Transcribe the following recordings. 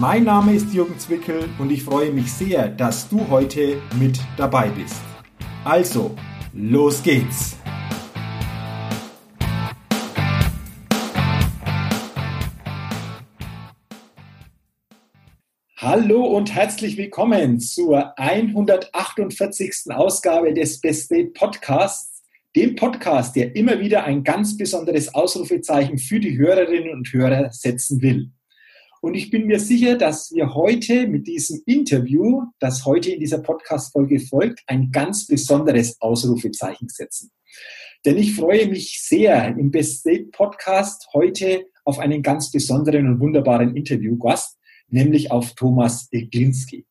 Mein Name ist Jürgen Zwickel und ich freue mich sehr, dass du heute mit dabei bist. Also, los geht's! Hallo und herzlich willkommen zur 148. Ausgabe des Best Date Podcasts, dem Podcast, der immer wieder ein ganz besonderes Ausrufezeichen für die Hörerinnen und Hörer setzen will. Und ich bin mir sicher, dass wir heute mit diesem Interview, das heute in dieser Podcast-Folge folgt, ein ganz besonderes Ausrufezeichen setzen. Denn ich freue mich sehr im Best State Podcast heute auf einen ganz besonderen und wunderbaren Interviewgast, nämlich auf Thomas Eglinski.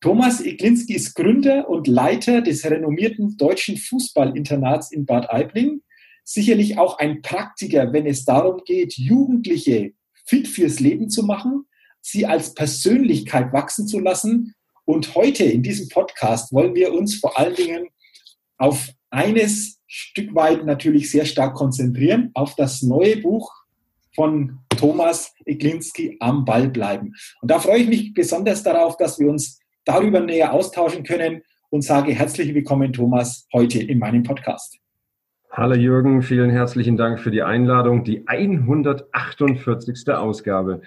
Thomas Eglinski ist Gründer und Leiter des renommierten deutschen Fußballinternats in Bad Aibling. Sicherlich auch ein Praktiker, wenn es darum geht, Jugendliche fit fürs Leben zu machen, sie als Persönlichkeit wachsen zu lassen. Und heute in diesem Podcast wollen wir uns vor allen Dingen auf eines Stück weit natürlich sehr stark konzentrieren, auf das neue Buch von Thomas Eglinski am Ball bleiben. Und da freue ich mich besonders darauf, dass wir uns darüber näher austauschen können und sage herzlich willkommen, Thomas, heute in meinem Podcast. Hallo Jürgen, vielen herzlichen Dank für die Einladung. Die 148. Ausgabe.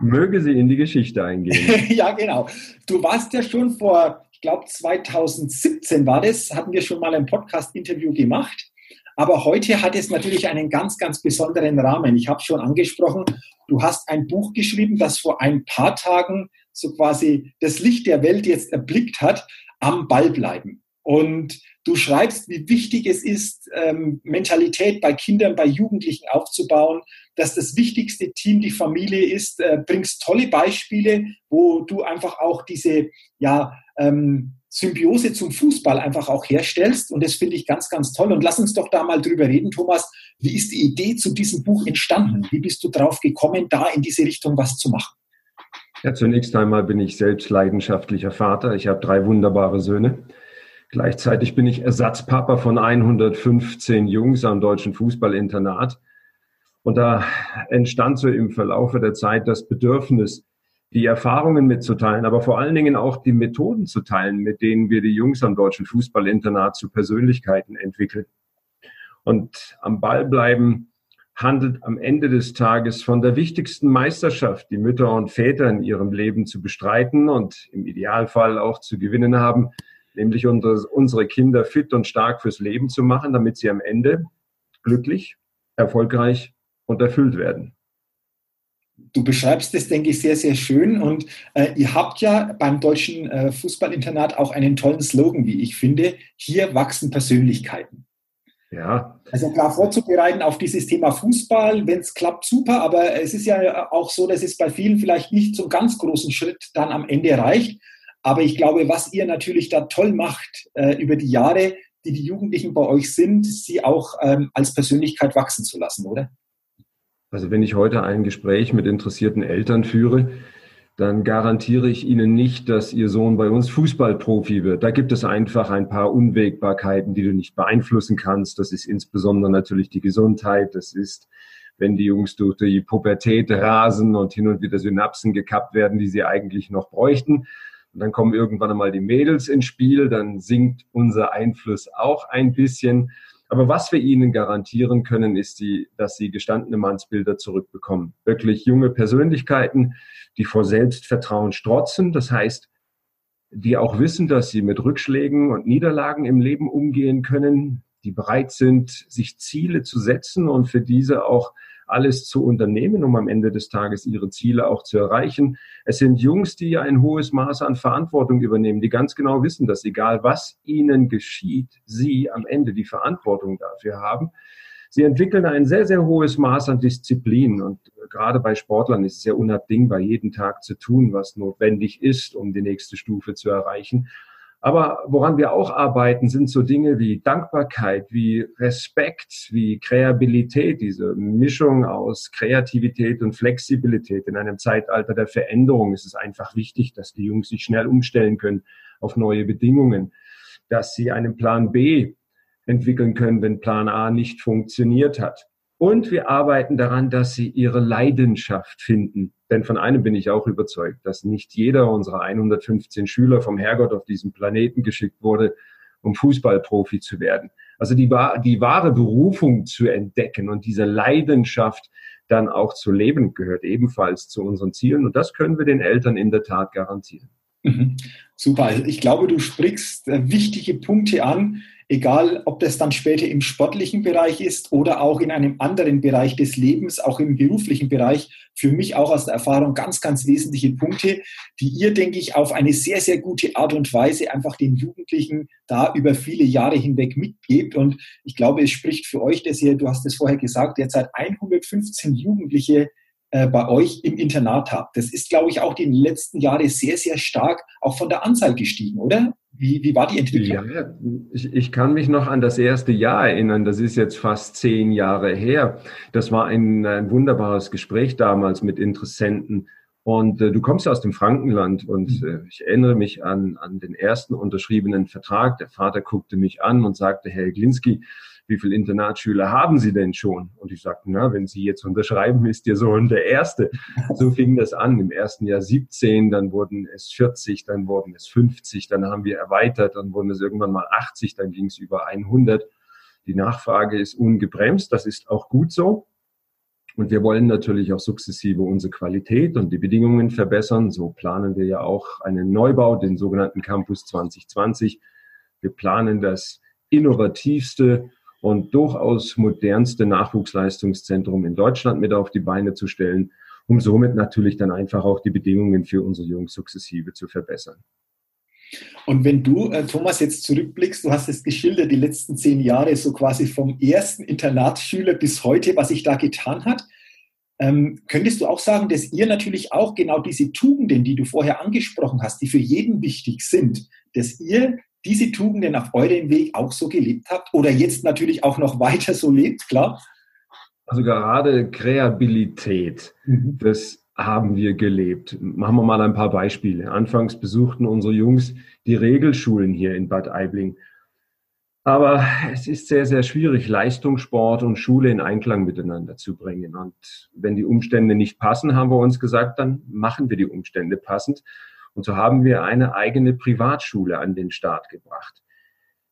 Möge sie in die Geschichte eingehen. ja, genau. Du warst ja schon vor, ich glaube 2017 war das, hatten wir schon mal ein Podcast-Interview gemacht. Aber heute hat es natürlich einen ganz, ganz besonderen Rahmen. Ich habe schon angesprochen, du hast ein Buch geschrieben, das vor ein paar Tagen so quasi das Licht der Welt jetzt erblickt hat, am Ball bleiben. Und Du schreibst, wie wichtig es ist, ähm, Mentalität bei Kindern, bei Jugendlichen aufzubauen, dass das wichtigste Team die Familie ist, äh, bringst tolle Beispiele, wo du einfach auch diese ja, ähm, Symbiose zum Fußball einfach auch herstellst. Und das finde ich ganz, ganz toll. Und lass uns doch da mal drüber reden, Thomas. Wie ist die Idee zu diesem Buch entstanden? Wie bist du drauf gekommen, da in diese Richtung was zu machen? Ja, zunächst einmal bin ich selbst leidenschaftlicher Vater. Ich habe drei wunderbare Söhne. Gleichzeitig bin ich Ersatzpapa von 115 Jungs am deutschen Fußballinternat. Und da entstand so im Verlaufe der Zeit das Bedürfnis, die Erfahrungen mitzuteilen, aber vor allen Dingen auch die Methoden zu teilen, mit denen wir die Jungs am deutschen Fußballinternat zu Persönlichkeiten entwickeln. Und am Ball bleiben handelt am Ende des Tages von der wichtigsten Meisterschaft, die Mütter und Väter in ihrem Leben zu bestreiten und im Idealfall auch zu gewinnen haben, nämlich unsere Kinder fit und stark fürs Leben zu machen, damit sie am Ende glücklich, erfolgreich und erfüllt werden. Du beschreibst das, denke ich, sehr, sehr schön. Und äh, ihr habt ja beim Deutschen äh, Fußballinternat auch einen tollen Slogan, wie ich finde. Hier wachsen Persönlichkeiten. Ja. Also klar vorzubereiten auf dieses Thema Fußball, wenn es klappt, super, aber es ist ja auch so, dass es bei vielen vielleicht nicht zum ganz großen Schritt dann am Ende reicht. Aber ich glaube, was ihr natürlich da toll macht äh, über die Jahre, die die Jugendlichen bei euch sind, sie auch ähm, als Persönlichkeit wachsen zu lassen, oder? Also wenn ich heute ein Gespräch mit interessierten Eltern führe, dann garantiere ich Ihnen nicht, dass Ihr Sohn bei uns Fußballprofi wird. Da gibt es einfach ein paar Unwägbarkeiten, die du nicht beeinflussen kannst. Das ist insbesondere natürlich die Gesundheit. Das ist, wenn die Jungs durch die Pubertät rasen und hin und wieder Synapsen gekappt werden, die sie eigentlich noch bräuchten. Und dann kommen irgendwann einmal die Mädels ins Spiel, dann sinkt unser Einfluss auch ein bisschen. Aber was wir ihnen garantieren können, ist, die, dass sie gestandene Mannsbilder zurückbekommen. Wirklich junge Persönlichkeiten, die vor Selbstvertrauen strotzen. Das heißt, die auch wissen, dass sie mit Rückschlägen und Niederlagen im Leben umgehen können, die bereit sind, sich Ziele zu setzen und für diese auch alles zu unternehmen, um am Ende des Tages ihre Ziele auch zu erreichen. Es sind Jungs, die ein hohes Maß an Verantwortung übernehmen, die ganz genau wissen, dass egal was ihnen geschieht, sie am Ende die Verantwortung dafür haben. Sie entwickeln ein sehr, sehr hohes Maß an Disziplin und gerade bei Sportlern ist es ja unabdingbar, jeden Tag zu tun, was notwendig ist, um die nächste Stufe zu erreichen. Aber woran wir auch arbeiten, sind so Dinge wie Dankbarkeit, wie Respekt, wie Kreabilität, diese Mischung aus Kreativität und Flexibilität. In einem Zeitalter der Veränderung ist es einfach wichtig, dass die Jungs sich schnell umstellen können auf neue Bedingungen, dass sie einen Plan B entwickeln können, wenn Plan A nicht funktioniert hat. Und wir arbeiten daran, dass sie ihre Leidenschaft finden. Denn von einem bin ich auch überzeugt, dass nicht jeder unserer 115 Schüler vom Herrgott auf diesem Planeten geschickt wurde, um Fußballprofi zu werden. Also die, die wahre Berufung zu entdecken und diese Leidenschaft dann auch zu leben, gehört ebenfalls zu unseren Zielen. Und das können wir den Eltern in der Tat garantieren. Mhm. Super. Also ich glaube, du sprichst äh, wichtige Punkte an, egal ob das dann später im sportlichen Bereich ist oder auch in einem anderen Bereich des Lebens, auch im beruflichen Bereich. Für mich auch aus der Erfahrung ganz, ganz wesentliche Punkte, die ihr, denke ich, auf eine sehr, sehr gute Art und Weise einfach den Jugendlichen da über viele Jahre hinweg mitgebt. Und ich glaube, es spricht für euch, dass ihr, du hast es vorher gesagt, derzeit 115 Jugendliche äh, bei euch im Internat habt. Das ist, glaube ich, auch die letzten Jahre sehr, sehr stark auch von der Anzahl gestiegen, oder? Wie, wie war die Entwicklung? Ja, ich, ich kann mich noch an das erste Jahr erinnern. Das ist jetzt fast zehn Jahre her. Das war ein, ein wunderbares Gespräch damals mit Interessenten. Und äh, du kommst aus dem Frankenland und mhm. äh, ich erinnere mich an, an den ersten unterschriebenen Vertrag. Der Vater guckte mich an und sagte, Herr Glinski, wie viele Internatsschüler haben Sie denn schon? Und ich sagte, na, wenn Sie jetzt unterschreiben, ist Ihr Sohn der Erste. So fing das an. Im ersten Jahr 17, dann wurden es 40, dann wurden es 50, dann haben wir erweitert, dann wurden es irgendwann mal 80, dann ging es über 100. Die Nachfrage ist ungebremst, das ist auch gut so. Und wir wollen natürlich auch sukzessive unsere Qualität und die Bedingungen verbessern. So planen wir ja auch einen Neubau, den sogenannten Campus 2020. Wir planen das innovativste und durchaus modernste Nachwuchsleistungszentrum in Deutschland mit auf die Beine zu stellen, um somit natürlich dann einfach auch die Bedingungen für unsere Jungs sukzessive zu verbessern. Und wenn du, äh, Thomas, jetzt zurückblickst, du hast es geschildert, die letzten zehn Jahre, so quasi vom ersten Internatsschüler bis heute, was sich da getan hat, ähm, könntest du auch sagen, dass ihr natürlich auch genau diese Tugenden, die du vorher angesprochen hast, die für jeden wichtig sind, dass ihr diese Tugenden auf eurem Weg auch so gelebt habt oder jetzt natürlich auch noch weiter so lebt, klar? Also gerade Kreabilität, mhm. das haben wir gelebt. Machen wir mal ein paar Beispiele. Anfangs besuchten unsere Jungs die Regelschulen hier in Bad Aibling. Aber es ist sehr, sehr schwierig, Leistungssport und Schule in Einklang miteinander zu bringen. Und wenn die Umstände nicht passen, haben wir uns gesagt, dann machen wir die Umstände passend. Und so haben wir eine eigene Privatschule an den Start gebracht.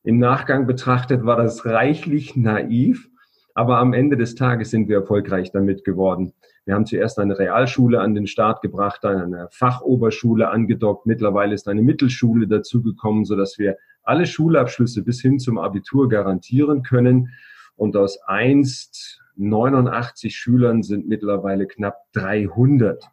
Im Nachgang betrachtet war das reichlich naiv, aber am Ende des Tages sind wir erfolgreich damit geworden. Wir haben zuerst eine Realschule an den Start gebracht, dann eine Fachoberschule angedockt. Mittlerweile ist eine Mittelschule dazugekommen, sodass wir alle Schulabschlüsse bis hin zum Abitur garantieren können. Und aus einst 89 Schülern sind mittlerweile knapp 300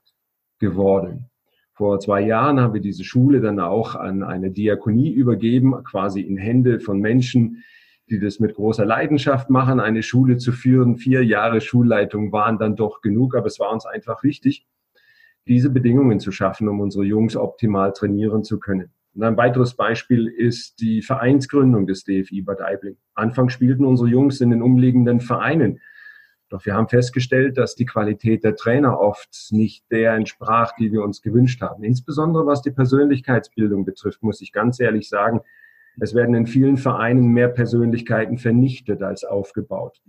geworden. Vor zwei Jahren haben wir diese Schule dann auch an eine Diakonie übergeben, quasi in Hände von Menschen, die das mit großer Leidenschaft machen, eine Schule zu führen. Vier Jahre Schulleitung waren dann doch genug, aber es war uns einfach wichtig, diese Bedingungen zu schaffen, um unsere Jungs optimal trainieren zu können. Und ein weiteres Beispiel ist die Vereinsgründung des DFI Bad Aibling. Anfang spielten unsere Jungs in den umliegenden Vereinen. Doch wir haben festgestellt, dass die Qualität der Trainer oft nicht der entsprach, die wir uns gewünscht haben. Insbesondere was die Persönlichkeitsbildung betrifft, muss ich ganz ehrlich sagen, es werden in vielen Vereinen mehr Persönlichkeiten vernichtet als aufgebaut.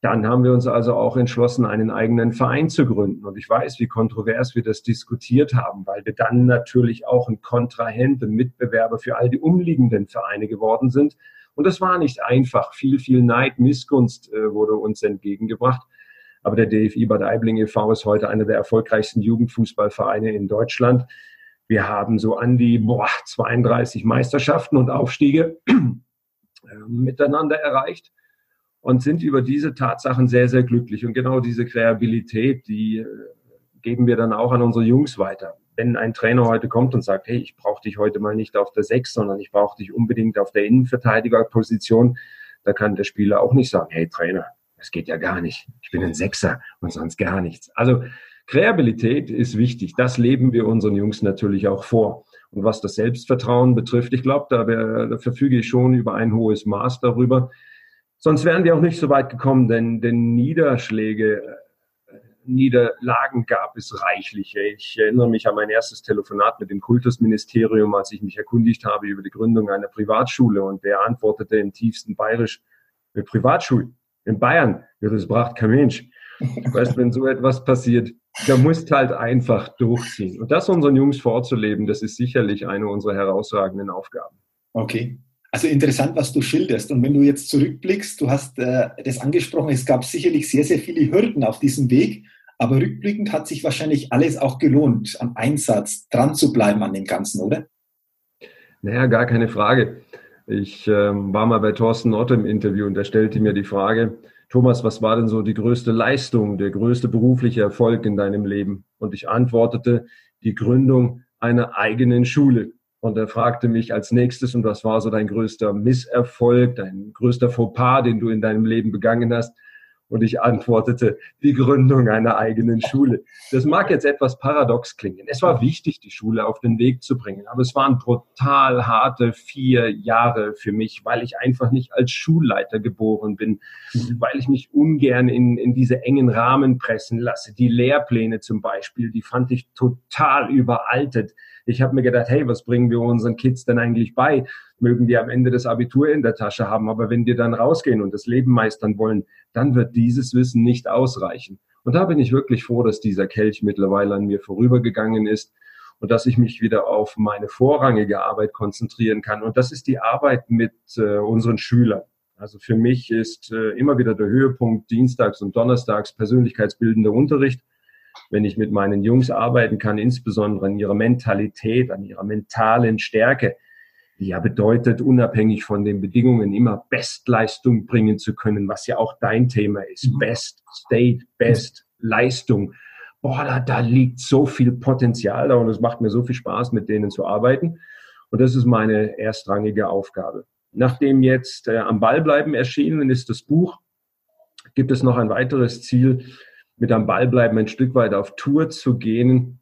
Dann haben wir uns also auch entschlossen, einen eigenen Verein zu gründen. Und ich weiß, wie kontrovers wir das diskutiert haben, weil wir dann natürlich auch ein Kontrahent, ein Mitbewerber für all die umliegenden Vereine geworden sind und das war nicht einfach. Viel, viel Neid, Missgunst äh, wurde uns entgegengebracht. Aber der DFI Bad Aibling e.V. ist heute einer der erfolgreichsten Jugendfußballvereine in Deutschland. Wir haben so an die boah, 32 Meisterschaften und Aufstiege äh, miteinander erreicht und sind über diese Tatsachen sehr, sehr glücklich. Und genau diese Kreabilität, die äh, geben wir dann auch an unsere Jungs weiter wenn ein Trainer heute kommt und sagt, hey, ich brauche dich heute mal nicht auf der Sechs, sondern ich brauche dich unbedingt auf der Innenverteidigerposition, da kann der Spieler auch nicht sagen, hey Trainer, das geht ja gar nicht. Ich bin ein Sechser und sonst gar nichts. Also Kreabilität ist wichtig. Das leben wir unseren Jungs natürlich auch vor. Und was das Selbstvertrauen betrifft, ich glaube, da, da verfüge ich schon über ein hohes Maß darüber. Sonst wären wir auch nicht so weit gekommen, denn, denn Niederschläge, Niederlagen gab es reichliche. Ich erinnere mich an mein erstes Telefonat mit dem Kultusministerium, als ich mich erkundigt habe über die Gründung einer Privatschule und der antwortete im tiefsten Bayerisch, eine Privatschule in Bayern, ja, das braucht kein Mensch. Weißt, wenn so etwas passiert, da musst halt einfach durchziehen. Und das unseren Jungs vorzuleben, das ist sicherlich eine unserer herausragenden Aufgaben. Okay. Also interessant, was du schilderst. Und wenn du jetzt zurückblickst, du hast äh, das angesprochen, es gab sicherlich sehr, sehr viele Hürden auf diesem Weg. Aber rückblickend hat sich wahrscheinlich alles auch gelohnt, am Einsatz dran zu bleiben an dem Ganzen, oder? Naja, gar keine Frage. Ich ähm, war mal bei Thorsten Otto im Interview und er stellte mir die Frage, Thomas, was war denn so die größte Leistung, der größte berufliche Erfolg in deinem Leben? Und ich antwortete, die Gründung einer eigenen Schule. Und er fragte mich als nächstes, und was war so dein größter Misserfolg, dein größter Fauxpas, den du in deinem Leben begangen hast? Und ich antwortete, die Gründung einer eigenen Schule. Das mag jetzt etwas paradox klingen. Es war wichtig, die Schule auf den Weg zu bringen, aber es waren brutal harte vier Jahre für mich, weil ich einfach nicht als Schulleiter geboren bin, mhm. weil ich mich ungern in, in diese engen Rahmen pressen lasse. Die Lehrpläne zum Beispiel, die fand ich total überaltet. Ich habe mir gedacht, hey, was bringen wir unseren Kids denn eigentlich bei? Mögen die am Ende das Abitur in der Tasche haben, aber wenn die dann rausgehen und das Leben meistern wollen, dann wird dieses Wissen nicht ausreichen. Und da bin ich wirklich froh, dass dieser Kelch mittlerweile an mir vorübergegangen ist und dass ich mich wieder auf meine vorrangige Arbeit konzentrieren kann. Und das ist die Arbeit mit äh, unseren Schülern. Also für mich ist äh, immer wieder der Höhepunkt dienstags und donnerstags persönlichkeitsbildender Unterricht wenn ich mit meinen Jungs arbeiten kann, insbesondere an ihrer Mentalität, an ihrer mentalen Stärke, ja bedeutet, unabhängig von den Bedingungen immer Bestleistung bringen zu können, was ja auch dein Thema ist. Mhm. Best State, Best Leistung. Boah, da, da liegt so viel Potenzial da und es macht mir so viel Spaß, mit denen zu arbeiten. Und das ist meine erstrangige Aufgabe. Nachdem jetzt äh, am Ball bleiben erschienen ist das Buch, gibt es noch ein weiteres Ziel, mit am Ball bleiben, ein Stück weit auf Tour zu gehen,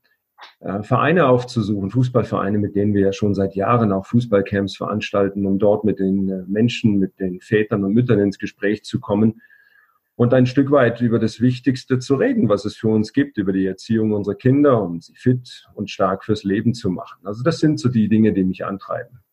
äh, Vereine aufzusuchen, Fußballvereine, mit denen wir ja schon seit Jahren auch Fußballcamps veranstalten, um dort mit den äh, Menschen, mit den Vätern und Müttern ins Gespräch zu kommen und ein Stück weit über das Wichtigste zu reden, was es für uns gibt, über die Erziehung unserer Kinder, um sie fit und stark fürs Leben zu machen. Also das sind so die Dinge, die mich antreiben.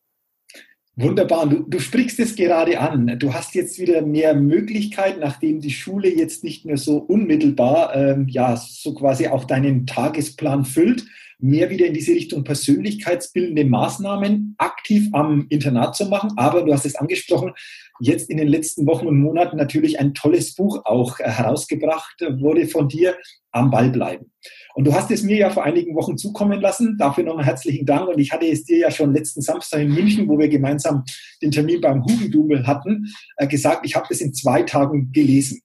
Wunderbar. Du, du sprichst es gerade an. Du hast jetzt wieder mehr Möglichkeiten, nachdem die Schule jetzt nicht mehr so unmittelbar, ähm, ja, so quasi auch deinen Tagesplan füllt, mehr wieder in diese Richtung persönlichkeitsbildende Maßnahmen aktiv am Internat zu machen. Aber du hast es angesprochen, jetzt in den letzten Wochen und Monaten natürlich ein tolles Buch auch äh, herausgebracht wurde von dir, am Ball bleiben. Und du hast es mir ja vor einigen Wochen zukommen lassen. Dafür nochmal herzlichen Dank. Und ich hatte es dir ja schon letzten Samstag in München, wo wir gemeinsam den Termin beim Hugendubel hatten, äh, gesagt, ich habe das in zwei Tagen gelesen.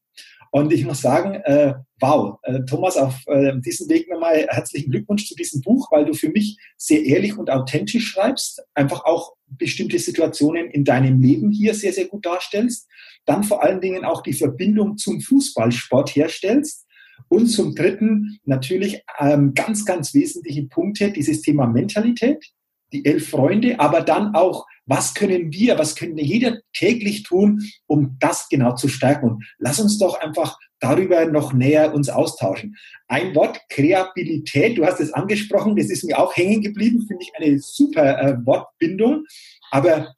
Und ich muss sagen, äh, wow, äh, Thomas, auf äh, diesem Weg nochmal herzlichen Glückwunsch zu diesem Buch, weil du für mich sehr ehrlich und authentisch schreibst, einfach auch bestimmte Situationen in deinem Leben hier sehr, sehr gut darstellst, dann vor allen Dingen auch die Verbindung zum Fußballsport herstellst und zum Dritten natürlich ähm, ganz, ganz wesentliche Punkte, dieses Thema Mentalität, die elf Freunde, aber dann auch, was können wir, was können jeder täglich tun, um das genau zu stärken. Und lass uns doch einfach darüber noch näher uns austauschen. Ein Wort, Kreabilität, du hast es angesprochen, das ist mir auch hängen geblieben, finde ich eine super äh, Wortbindung. Aber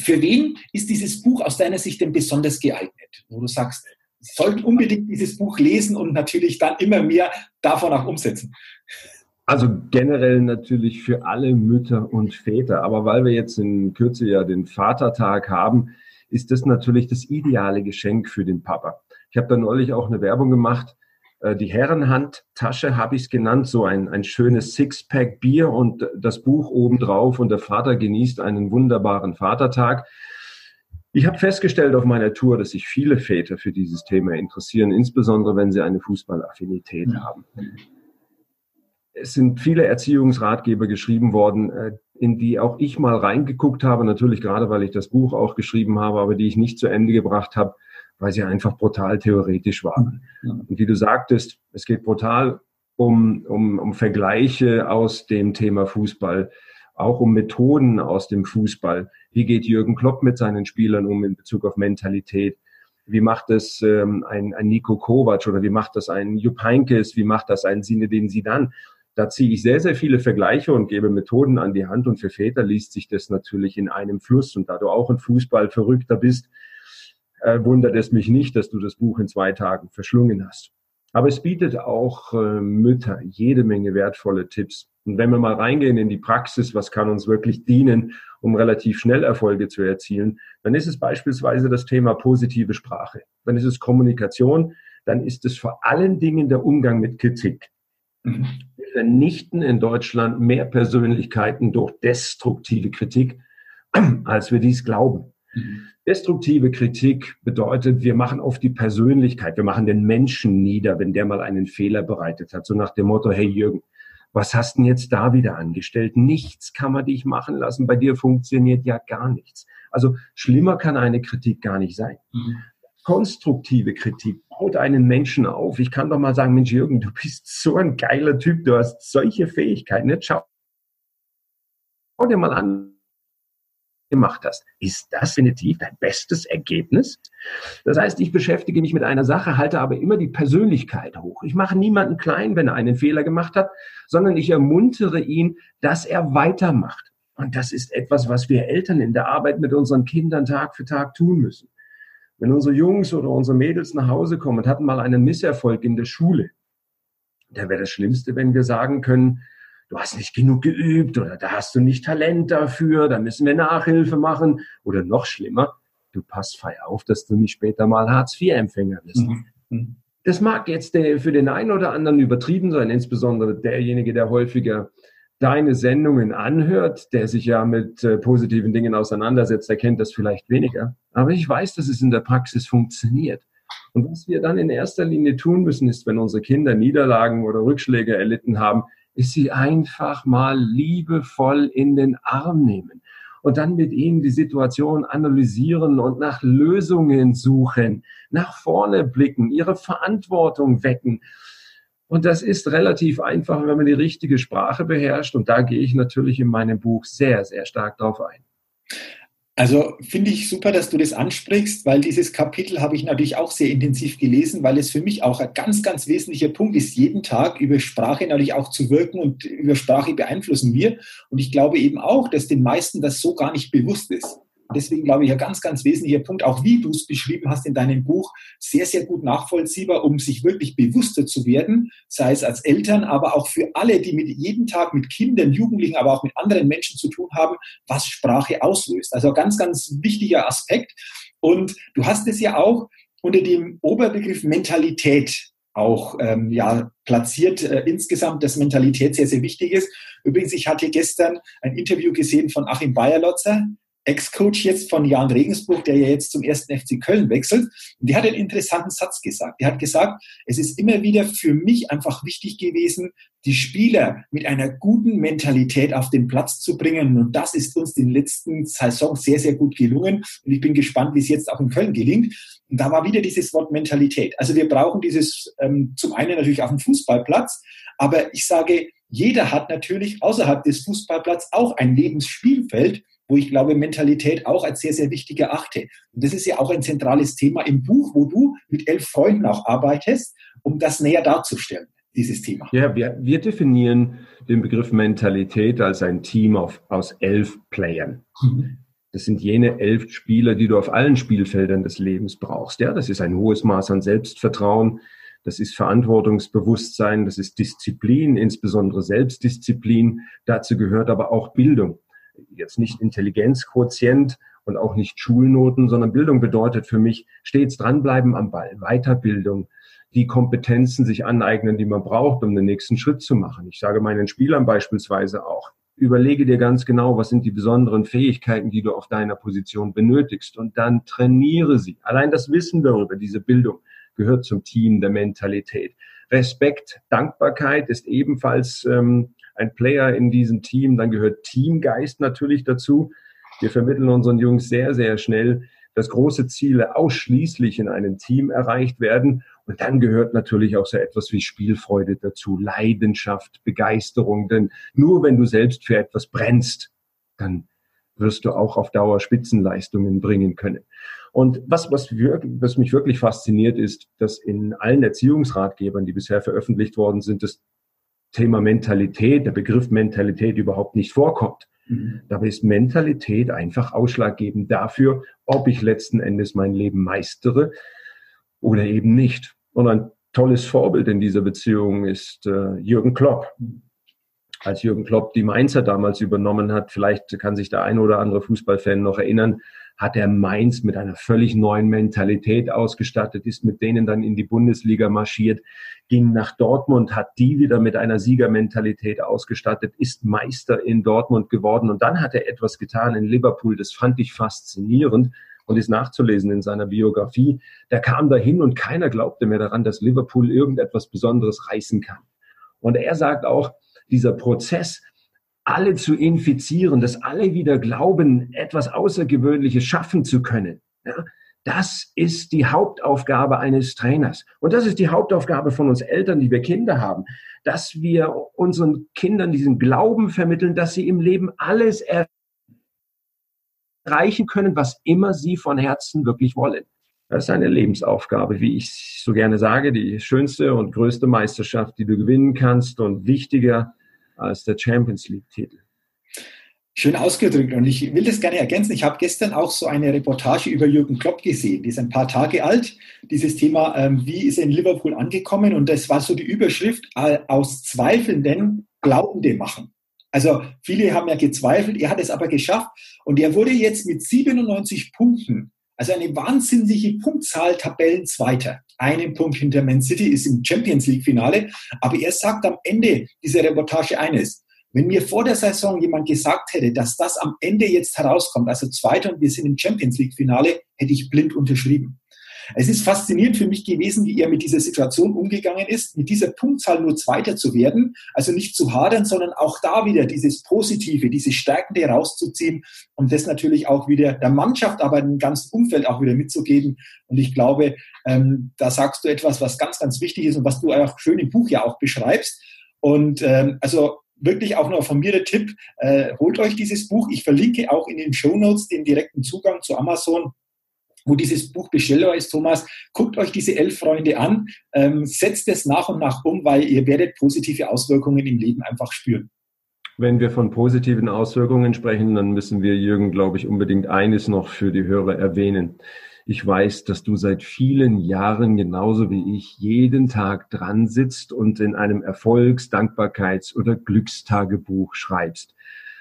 für wen ist dieses Buch aus deiner Sicht denn besonders geeignet, wo du sagst, sollten unbedingt dieses Buch lesen und natürlich dann immer mehr davon auch umsetzen. Also generell natürlich für alle Mütter und Väter. Aber weil wir jetzt in Kürze ja den Vatertag haben, ist das natürlich das ideale Geschenk für den Papa. Ich habe da neulich auch eine Werbung gemacht. Äh, die Herrenhandtasche habe ich es genannt, so ein, ein schönes Sixpack Bier und das Buch obendrauf und der Vater genießt einen wunderbaren Vatertag. Ich habe festgestellt auf meiner Tour, dass sich viele Väter für dieses Thema interessieren, insbesondere wenn sie eine Fußballaffinität ja. haben. Es sind viele Erziehungsratgeber geschrieben worden, äh, in die auch ich mal reingeguckt habe, natürlich gerade weil ich das Buch auch geschrieben habe, aber die ich nicht zu Ende gebracht habe, weil sie einfach brutal theoretisch waren. Ja. Und wie du sagtest, es geht brutal um, um, um Vergleiche aus dem Thema Fußball auch um Methoden aus dem Fußball. Wie geht Jürgen Klopp mit seinen Spielern um in Bezug auf Mentalität? Wie macht das ähm, ein, ein Nico Kovac oder wie macht das ein Jupp Heynckes? Wie macht das ein Zinedine Zidane? Da ziehe ich sehr, sehr viele Vergleiche und gebe Methoden an die Hand. Und für Väter liest sich das natürlich in einem Fluss. Und da du auch ein Fußballverrückter bist, äh, wundert es mich nicht, dass du das Buch in zwei Tagen verschlungen hast. Aber es bietet auch äh, Mütter jede Menge wertvolle Tipps. Und wenn wir mal reingehen in die Praxis, was kann uns wirklich dienen, um relativ schnell Erfolge zu erzielen, dann ist es beispielsweise das Thema positive Sprache. Dann ist es Kommunikation, dann ist es vor allen Dingen der Umgang mit Kritik. Mhm vernichten in Deutschland mehr Persönlichkeiten durch destruktive Kritik, als wir dies glauben. Mhm. Destruktive Kritik bedeutet, wir machen oft die Persönlichkeit, wir machen den Menschen nieder, wenn der mal einen Fehler bereitet hat. So nach dem Motto, hey Jürgen, was hast denn jetzt da wieder angestellt? Nichts kann man dich machen lassen. Bei dir funktioniert ja gar nichts. Also schlimmer kann eine Kritik gar nicht sein. Mhm konstruktive Kritik baut einen Menschen auf. Ich kann doch mal sagen, Mensch, Jürgen, du bist so ein geiler Typ, du hast solche Fähigkeiten. Jetzt schau dir mal an, gemacht hast. Ist das definitiv dein bestes Ergebnis? Das heißt, ich beschäftige mich mit einer Sache, halte aber immer die Persönlichkeit hoch. Ich mache niemanden klein, wenn er einen Fehler gemacht hat, sondern ich ermuntere ihn, dass er weitermacht. Und das ist etwas, was wir Eltern in der Arbeit mit unseren Kindern Tag für Tag tun müssen. Wenn unsere Jungs oder unsere Mädels nach Hause kommen und hatten mal einen Misserfolg in der Schule, da wäre das Schlimmste, wenn wir sagen können, du hast nicht genug geübt oder da hast du nicht Talent dafür, da müssen wir Nachhilfe machen oder noch schlimmer, du passt fei auf, dass du nicht später mal Hartz-IV-Empfänger bist. Mhm. mhm. Das mag jetzt für den einen oder anderen übertrieben sein, insbesondere derjenige, der häufiger deine Sendungen anhört, der sich ja mit äh, positiven Dingen auseinandersetzt, der kennt das vielleicht weniger. Aber ich weiß, dass es in der Praxis funktioniert. Und was wir dann in erster Linie tun müssen, ist, wenn unsere Kinder Niederlagen oder Rückschläge erlitten haben, ist sie einfach mal liebevoll in den Arm nehmen und dann mit ihnen die Situation analysieren und nach Lösungen suchen, nach vorne blicken, ihre Verantwortung wecken und das ist relativ einfach, wenn man die richtige Sprache beherrscht. Und da gehe ich natürlich in meinem Buch sehr, sehr stark drauf ein. Also finde ich super, dass du das ansprichst, weil dieses Kapitel habe ich natürlich auch sehr intensiv gelesen, weil es für mich auch ein ganz, ganz wesentlicher Punkt ist, jeden Tag über Sprache natürlich auch zu wirken und über Sprache beeinflussen wir. Und ich glaube eben auch, dass den meisten das so gar nicht bewusst ist. Deswegen glaube ich, ein ganz, ganz wesentlicher Punkt, auch wie du es beschrieben hast in deinem Buch, sehr, sehr gut nachvollziehbar, um sich wirklich bewusster zu werden, sei es als Eltern, aber auch für alle, die mit jeden Tag mit Kindern, Jugendlichen, aber auch mit anderen Menschen zu tun haben, was Sprache auslöst. Also ein ganz, ganz wichtiger Aspekt. Und du hast es ja auch unter dem Oberbegriff Mentalität auch ähm, ja, platziert äh, insgesamt, dass Mentalität sehr, sehr wichtig ist. Übrigens, ich hatte gestern ein Interview gesehen von Achim Bayerlotzer, Ex-Coach jetzt von Jan Regensburg, der ja jetzt zum ersten FC Köln wechselt. Und der hat einen interessanten Satz gesagt. Er hat gesagt, es ist immer wieder für mich einfach wichtig gewesen, die Spieler mit einer guten Mentalität auf den Platz zu bringen. Und das ist uns den letzten Saisons sehr, sehr gut gelungen. Und ich bin gespannt, wie es jetzt auch in Köln gelingt. Und da war wieder dieses Wort Mentalität. Also wir brauchen dieses ähm, zum einen natürlich auf dem Fußballplatz, aber ich sage, jeder hat natürlich außerhalb des Fußballplatzes auch ein Lebensspielfeld, wo ich glaube, Mentalität auch als sehr, sehr wichtig erachte. Und das ist ja auch ein zentrales Thema im Buch, wo du mit elf Freunden auch arbeitest, um das näher darzustellen, dieses Thema. Ja, wir, wir definieren den Begriff Mentalität als ein Team auf, aus elf Playern. Mhm. Das sind jene elf Spieler, die du auf allen Spielfeldern des Lebens brauchst. Ja, das ist ein hohes Maß an Selbstvertrauen. Das ist Verantwortungsbewusstsein, das ist Disziplin, insbesondere Selbstdisziplin. Dazu gehört aber auch Bildung jetzt nicht Intelligenzquotient und auch nicht Schulnoten, sondern Bildung bedeutet für mich stets dranbleiben am Ball, Weiterbildung, die Kompetenzen sich aneignen, die man braucht, um den nächsten Schritt zu machen. Ich sage meinen Spielern beispielsweise auch, überlege dir ganz genau, was sind die besonderen Fähigkeiten, die du auf deiner Position benötigst und dann trainiere sie. Allein das Wissen darüber, diese Bildung, gehört zum Team der Mentalität. Respekt, Dankbarkeit ist ebenfalls ähm, ein Player in diesem Team. Dann gehört Teamgeist natürlich dazu. Wir vermitteln unseren Jungs sehr, sehr schnell, dass große Ziele ausschließlich in einem Team erreicht werden. Und dann gehört natürlich auch so etwas wie Spielfreude dazu, Leidenschaft, Begeisterung. Denn nur wenn du selbst für etwas brennst, dann wirst du auch auf Dauer Spitzenleistungen bringen können. Und was, was, was mich wirklich fasziniert, ist, dass in allen Erziehungsratgebern, die bisher veröffentlicht worden sind, das Thema Mentalität, der Begriff Mentalität überhaupt nicht vorkommt. Mhm. Dabei ist Mentalität einfach ausschlaggebend dafür, ob ich letzten Endes mein Leben meistere oder eben nicht. Und ein tolles Vorbild in dieser Beziehung ist äh, Jürgen Klopp. Als Jürgen Klopp die Mainzer damals übernommen hat, vielleicht kann sich der ein oder andere Fußballfan noch erinnern, hat er Mainz mit einer völlig neuen Mentalität ausgestattet, ist mit denen dann in die Bundesliga marschiert, ging nach Dortmund, hat die wieder mit einer Siegermentalität ausgestattet, ist Meister in Dortmund geworden und dann hat er etwas getan in Liverpool, das fand ich faszinierend und ist nachzulesen in seiner Biografie. Der kam dahin und keiner glaubte mehr daran, dass Liverpool irgendetwas Besonderes reißen kann. Und er sagt auch, dieser Prozess, alle zu infizieren, dass alle wieder glauben, etwas Außergewöhnliches schaffen zu können. Ja, das ist die Hauptaufgabe eines Trainers. Und das ist die Hauptaufgabe von uns Eltern, die wir Kinder haben, dass wir unseren Kindern diesen Glauben vermitteln, dass sie im Leben alles erreichen können, was immer sie von Herzen wirklich wollen. Das ist eine Lebensaufgabe, wie ich so gerne sage, die schönste und größte Meisterschaft, die du gewinnen kannst und wichtiger als der Champions League-Titel. Schön ausgedrückt und ich will das gerne ergänzen. Ich habe gestern auch so eine Reportage über Jürgen Klopp gesehen. Die ist ein paar Tage alt. Dieses Thema, ähm, wie ist er in Liverpool angekommen? Und das war so die Überschrift, aus Zweifelnden Glaubende machen. Also viele haben ja gezweifelt, er hat es aber geschafft und er wurde jetzt mit 97 Punkten, also eine wahnsinnige Punktzahl, Tabellenzweiter. Einen Punkt hinter Man City ist im Champions League Finale. Aber er sagt am Ende dieser Reportage eines. Wenn mir vor der Saison jemand gesagt hätte, dass das am Ende jetzt herauskommt, also Zweiter und wir sind im Champions League Finale, hätte ich blind unterschrieben. Es ist faszinierend für mich gewesen, wie er mit dieser Situation umgegangen ist, mit dieser Punktzahl nur Zweiter zu werden, also nicht zu hadern, sondern auch da wieder dieses Positive, diese Stärkende rauszuziehen und das natürlich auch wieder der Mannschaft, aber dem ganzen Umfeld auch wieder mitzugeben. Und ich glaube, ähm, da sagst du etwas, was ganz, ganz wichtig ist und was du auch schön im Buch ja auch beschreibst. Und ähm, also wirklich auch noch von mir der Tipp, äh, holt euch dieses Buch. Ich verlinke auch in den Show Notes den direkten Zugang zu Amazon wo dieses Buch bestellbar ist, Thomas, guckt euch diese elf Freunde an, ähm, setzt es nach und nach um, weil ihr werdet positive Auswirkungen im Leben einfach spüren. Wenn wir von positiven Auswirkungen sprechen, dann müssen wir, Jürgen, glaube ich, unbedingt eines noch für die Hörer erwähnen. Ich weiß, dass du seit vielen Jahren genauso wie ich jeden Tag dran sitzt und in einem Erfolgs-, Dankbarkeits- oder Glückstagebuch schreibst.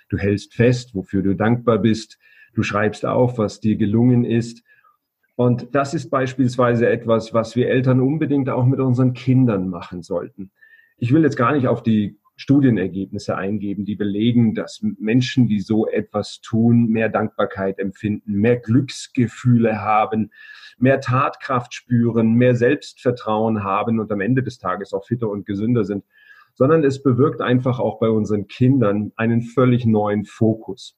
Du hältst fest, wofür du dankbar bist. Du schreibst auf, was dir gelungen ist. Und das ist beispielsweise etwas, was wir Eltern unbedingt auch mit unseren Kindern machen sollten. Ich will jetzt gar nicht auf die Studienergebnisse eingeben, die belegen, dass Menschen, die so etwas tun, mehr Dankbarkeit empfinden, mehr Glücksgefühle haben, mehr Tatkraft spüren, mehr Selbstvertrauen haben und am Ende des Tages auch fitter und gesünder sind, sondern es bewirkt einfach auch bei unseren Kindern einen völlig neuen Fokus.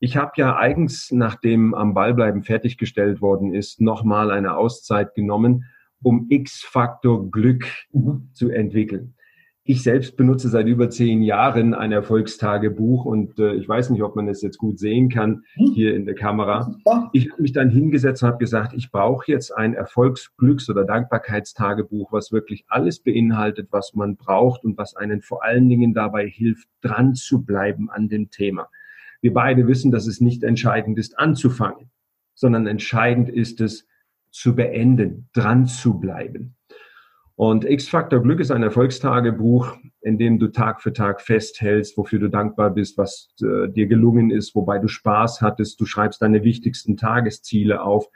Ich habe ja eigens, nachdem am Ballbleiben fertiggestellt worden ist, nochmal eine Auszeit genommen, um X-Faktor Glück mhm. zu entwickeln. Ich selbst benutze seit über zehn Jahren ein Erfolgstagebuch und äh, ich weiß nicht, ob man es jetzt gut sehen kann mhm. hier in der Kamera. Ich habe mich dann hingesetzt und habe gesagt, ich brauche jetzt ein Erfolgs-, Glücks- oder Dankbarkeitstagebuch, was wirklich alles beinhaltet, was man braucht und was einen vor allen Dingen dabei hilft, dran zu bleiben an dem Thema. Wir beide wissen, dass es nicht entscheidend ist, anzufangen, sondern entscheidend ist es, zu beenden, dran zu bleiben. Und X-Factor Glück ist ein Erfolgstagebuch, in dem du Tag für Tag festhältst, wofür du dankbar bist, was äh, dir gelungen ist, wobei du Spaß hattest. Du schreibst deine wichtigsten Tagesziele auf.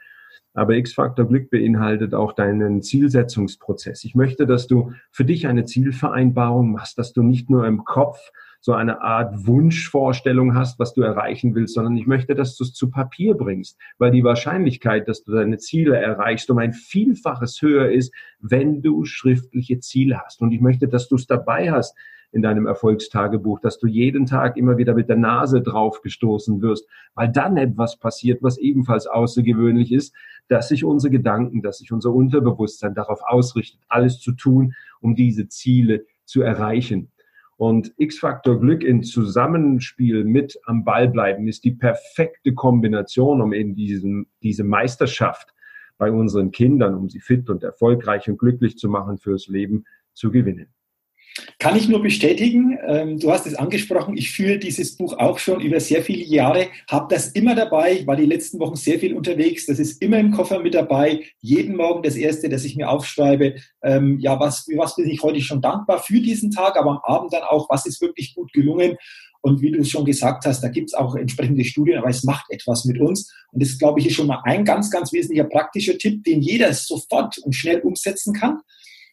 Aber X-Factor Glück beinhaltet auch deinen Zielsetzungsprozess. Ich möchte, dass du für dich eine Zielvereinbarung machst, dass du nicht nur im Kopf so eine Art Wunschvorstellung hast, was du erreichen willst, sondern ich möchte, dass du es zu Papier bringst, weil die Wahrscheinlichkeit, dass du deine Ziele erreichst, um ein Vielfaches höher ist, wenn du schriftliche Ziele hast. Und ich möchte, dass du es dabei hast, in deinem Erfolgstagebuch, dass du jeden Tag immer wieder mit der Nase drauf gestoßen wirst, weil dann etwas passiert, was ebenfalls außergewöhnlich ist, dass sich unsere Gedanken, dass sich unser Unterbewusstsein darauf ausrichtet, alles zu tun, um diese Ziele zu erreichen. Und X-Faktor Glück in Zusammenspiel mit am Ball bleiben ist die perfekte Kombination, um eben diesen, diese Meisterschaft bei unseren Kindern, um sie fit und erfolgreich und glücklich zu machen fürs Leben, zu gewinnen. Kann ich nur bestätigen. Ähm, du hast es angesprochen. Ich führe dieses Buch auch schon über sehr viele Jahre, habe das immer dabei. Ich war die letzten Wochen sehr viel unterwegs. Das ist immer im Koffer mit dabei. Jeden Morgen das erste, das ich mir aufschreibe. Ähm, ja, was, was bin ich heute schon dankbar für diesen Tag, aber am Abend dann auch, was ist wirklich gut gelungen. Und wie du es schon gesagt hast, da gibt es auch entsprechende Studien, aber es macht etwas mit uns. Und das, glaube ich, ist schon mal ein ganz, ganz wesentlicher praktischer Tipp, den jeder sofort und schnell umsetzen kann.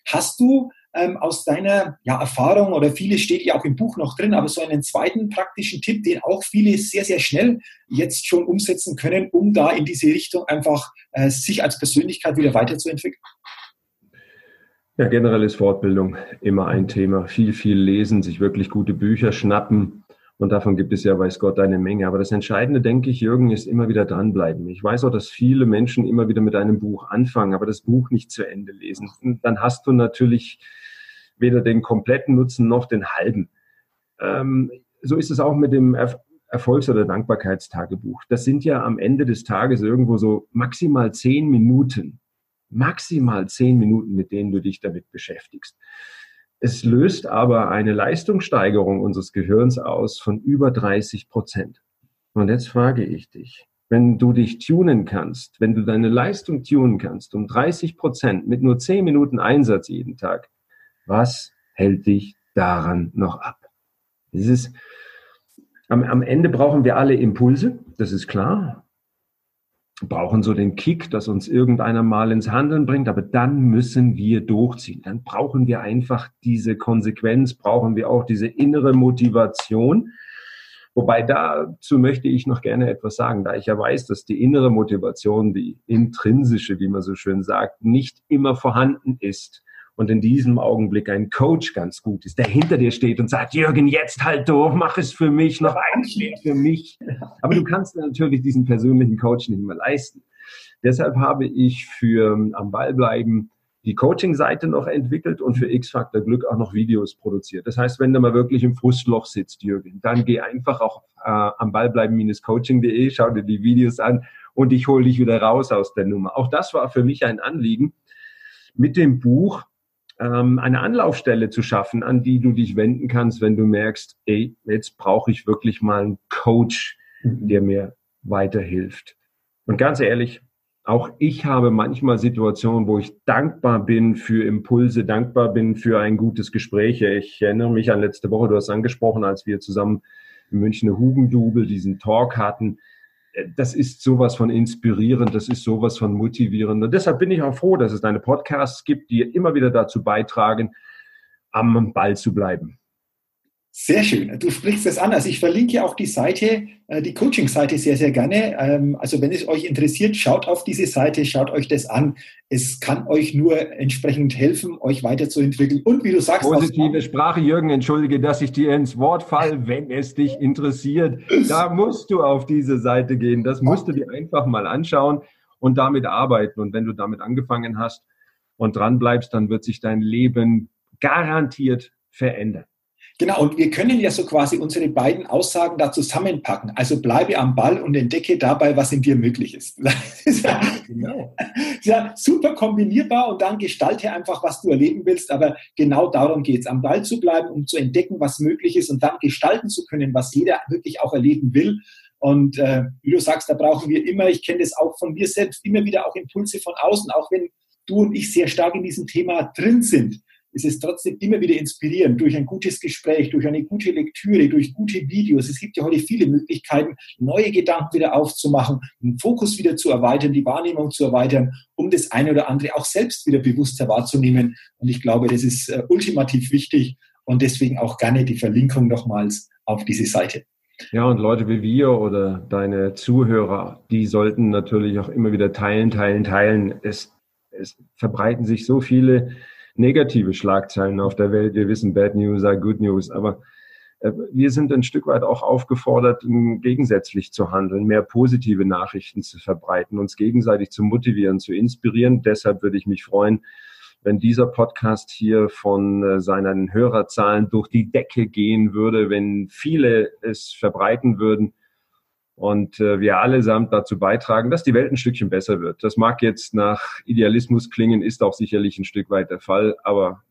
Hast du ähm, aus deiner ja, Erfahrung oder vieles steht ja auch im Buch noch drin, aber so einen zweiten praktischen Tipp, den auch viele sehr, sehr schnell jetzt schon umsetzen können, um da in diese Richtung einfach äh, sich als Persönlichkeit wieder weiterzuentwickeln? Ja, generell ist Fortbildung immer ein Thema. Viel, viel lesen, sich wirklich gute Bücher schnappen. Und davon gibt es ja, weiß Gott, eine Menge. Aber das Entscheidende, denke ich, Jürgen, ist immer wieder dranbleiben. Ich weiß auch, dass viele Menschen immer wieder mit einem Buch anfangen, aber das Buch nicht zu Ende lesen. Und dann hast du natürlich weder den kompletten Nutzen noch den halben. Ähm, so ist es auch mit dem Erf Erfolgs- oder Dankbarkeitstagebuch. Das sind ja am Ende des Tages irgendwo so maximal zehn Minuten, maximal zehn Minuten, mit denen du dich damit beschäftigst. Es löst aber eine Leistungssteigerung unseres Gehirns aus von über 30 Prozent. Und jetzt frage ich dich, wenn du dich tunen kannst, wenn du deine Leistung tunen kannst um 30 Prozent mit nur 10 Minuten Einsatz jeden Tag, was hält dich daran noch ab? Das ist, am, am Ende brauchen wir alle Impulse, das ist klar. Brauchen so den Kick, dass uns irgendeiner mal ins Handeln bringt, aber dann müssen wir durchziehen. Dann brauchen wir einfach diese Konsequenz, brauchen wir auch diese innere Motivation. Wobei dazu möchte ich noch gerne etwas sagen, da ich ja weiß, dass die innere Motivation, die intrinsische, wie man so schön sagt, nicht immer vorhanden ist und in diesem Augenblick ein Coach ganz gut ist, der hinter dir steht und sagt, Jürgen, jetzt halt durch, mach es für mich, noch ein Schritt für mich. Aber du kannst natürlich diesen persönlichen Coach nicht mehr leisten. Deshalb habe ich für ähm, am Ball bleiben die Coaching-Seite noch entwickelt und für X-Factor Glück auch noch Videos produziert. Das heißt, wenn du mal wirklich im Frustloch sitzt, Jürgen, dann geh einfach auch äh, am Ball bleiben-coaching.de, schau dir die Videos an und ich hole dich wieder raus aus der Nummer. Auch das war für mich ein Anliegen, mit dem Buch ähm, eine Anlaufstelle zu schaffen, an die du dich wenden kannst, wenn du merkst, ey, jetzt brauche ich wirklich mal einen Coach, mhm. der mir weiterhilft. Und ganz ehrlich, auch ich habe manchmal Situationen, wo ich dankbar bin für Impulse, dankbar bin für ein gutes Gespräch. Ich erinnere mich an letzte Woche, du hast angesprochen, als wir zusammen in München Hugendubel diesen Talk hatten das ist sowas von inspirierend, das ist sowas von motivierend. Und deshalb bin ich auch froh, dass es deine Podcasts gibt, die immer wieder dazu beitragen, am Ball zu bleiben. Sehr schön. Du sprichst das an. Also ich verlinke auch die Seite, äh, die Coaching-Seite sehr, sehr gerne. Ähm, also wenn es euch interessiert, schaut auf diese Seite, schaut euch das an. Es kann euch nur entsprechend helfen, euch weiterzuentwickeln. Und wie du sagst... Positive Sprache, Jürgen, entschuldige, dass ich dir ins Wort fall, wenn es dich interessiert. Da musst du auf diese Seite gehen. Das musst du dir einfach mal anschauen und damit arbeiten. Und wenn du damit angefangen hast und dran bleibst, dann wird sich dein Leben garantiert verändern. Genau, und wir können ja so quasi unsere beiden Aussagen da zusammenpacken. Also bleibe am Ball und entdecke dabei, was in dir möglich ist. Das ist ja, genau. ja super kombinierbar und dann gestalte einfach, was du erleben willst. Aber genau darum geht es, am Ball zu bleiben, um zu entdecken, was möglich ist und dann gestalten zu können, was jeder wirklich auch erleben will. Und äh, wie du sagst, da brauchen wir immer, ich kenne das auch von mir selbst, immer wieder auch Impulse von außen, auch wenn du und ich sehr stark in diesem Thema drin sind ist es trotzdem immer wieder inspirierend durch ein gutes Gespräch, durch eine gute Lektüre, durch gute Videos. Es gibt ja heute viele Möglichkeiten, neue Gedanken wieder aufzumachen, den Fokus wieder zu erweitern, die Wahrnehmung zu erweitern, um das eine oder andere auch selbst wieder bewusster wahrzunehmen. Und ich glaube, das ist äh, ultimativ wichtig und deswegen auch gerne die Verlinkung nochmals auf diese Seite. Ja, und Leute wie wir oder deine Zuhörer, die sollten natürlich auch immer wieder teilen, teilen, teilen. Es, es verbreiten sich so viele negative Schlagzeilen auf der Welt. Wir wissen, Bad News are Good News, aber äh, wir sind ein Stück weit auch aufgefordert, gegensätzlich zu handeln, mehr positive Nachrichten zu verbreiten, uns gegenseitig zu motivieren, zu inspirieren. Deshalb würde ich mich freuen, wenn dieser Podcast hier von äh, seinen Hörerzahlen durch die Decke gehen würde, wenn viele es verbreiten würden und äh, wir allesamt dazu beitragen, dass die Welt ein Stückchen besser wird. Das mag jetzt nach Idealismus klingen, ist auch sicherlich ein Stück weit der Fall, aber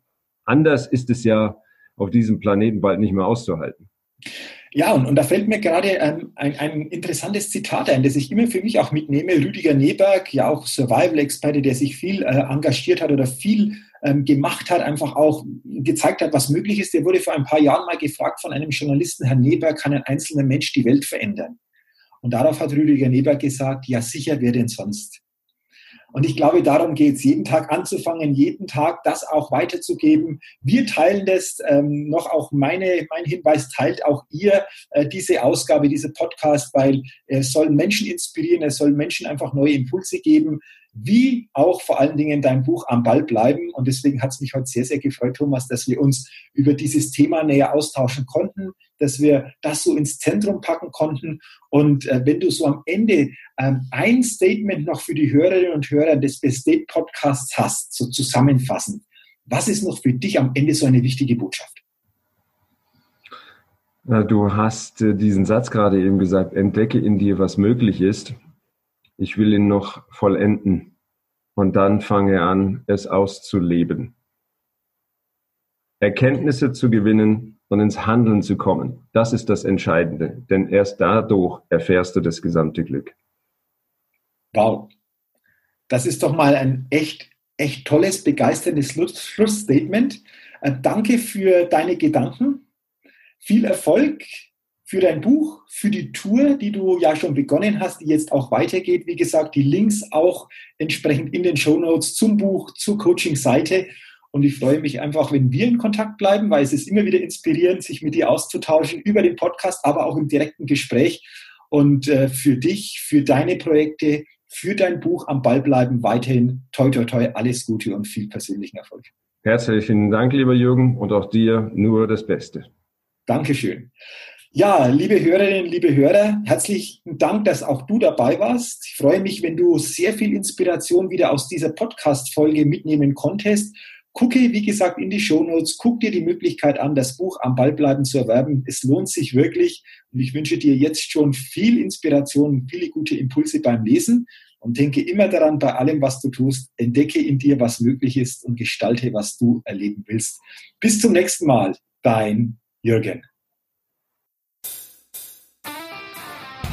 anders ist es ja auf diesem Planeten bald nicht mehr auszuhalten. Ja, und, und da fällt mir gerade ähm, ein, ein interessantes Zitat ein, das ich immer für mich auch mitnehme. Rüdiger Neberg, ja auch Survival-Experte, der sich viel äh, engagiert hat oder viel ähm, gemacht hat, einfach auch gezeigt hat, was möglich ist. Der wurde vor ein paar Jahren mal gefragt von einem Journalisten, Herr Neberg, kann ein einzelner Mensch die Welt verändern? Und darauf hat Rüdiger Neberg gesagt, ja sicher, wer denn sonst? Und ich glaube, darum geht es, jeden Tag anzufangen, jeden Tag das auch weiterzugeben. Wir teilen das, ähm, noch auch meine, mein Hinweis, teilt auch ihr äh, diese Ausgabe, diese Podcast, weil es soll Menschen inspirieren, es soll Menschen einfach neue Impulse geben wie auch vor allen Dingen dein Buch am Ball bleiben. Und deswegen hat es mich heute sehr, sehr gefreut, Thomas, dass wir uns über dieses Thema näher austauschen konnten, dass wir das so ins Zentrum packen konnten. Und äh, wenn du so am Ende ähm, ein Statement noch für die Hörerinnen und Hörer des Best Date Podcasts hast, so zusammenfassend, was ist noch für dich am Ende so eine wichtige Botschaft? Du hast äh, diesen Satz gerade eben gesagt, entdecke in dir, was möglich ist ich will ihn noch vollenden und dann fange an, es auszuleben. Erkenntnisse zu gewinnen und ins Handeln zu kommen, das ist das Entscheidende, denn erst dadurch erfährst du das gesamte Glück. Wow, das ist doch mal ein echt, echt tolles, begeisterndes Schlussstatement. Äh, danke für deine Gedanken. Viel Erfolg für dein Buch, für die Tour, die du ja schon begonnen hast, die jetzt auch weitergeht. Wie gesagt, die Links auch entsprechend in den Show Notes zum Buch, zur Coaching-Seite. Und ich freue mich einfach, wenn wir in Kontakt bleiben, weil es ist immer wieder inspirierend, sich mit dir auszutauschen über den Podcast, aber auch im direkten Gespräch. Und äh, für dich, für deine Projekte, für dein Buch am Ball bleiben, weiterhin toi toi toi, alles Gute und viel persönlichen Erfolg. Herzlichen Dank, lieber Jürgen, und auch dir nur das Beste. Dankeschön. Ja, liebe Hörerinnen, liebe Hörer, herzlichen Dank, dass auch du dabei warst. Ich freue mich, wenn du sehr viel Inspiration wieder aus dieser Podcast-Folge mitnehmen konntest. Gucke, wie gesagt, in die Shownotes, guck dir die Möglichkeit an, das Buch am Ball bleiben zu erwerben. Es lohnt sich wirklich und ich wünsche dir jetzt schon viel Inspiration, viele gute Impulse beim Lesen und denke immer daran, bei allem, was du tust, entdecke in dir, was möglich ist und gestalte, was du erleben willst. Bis zum nächsten Mal, dein Jürgen.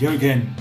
Jürgen.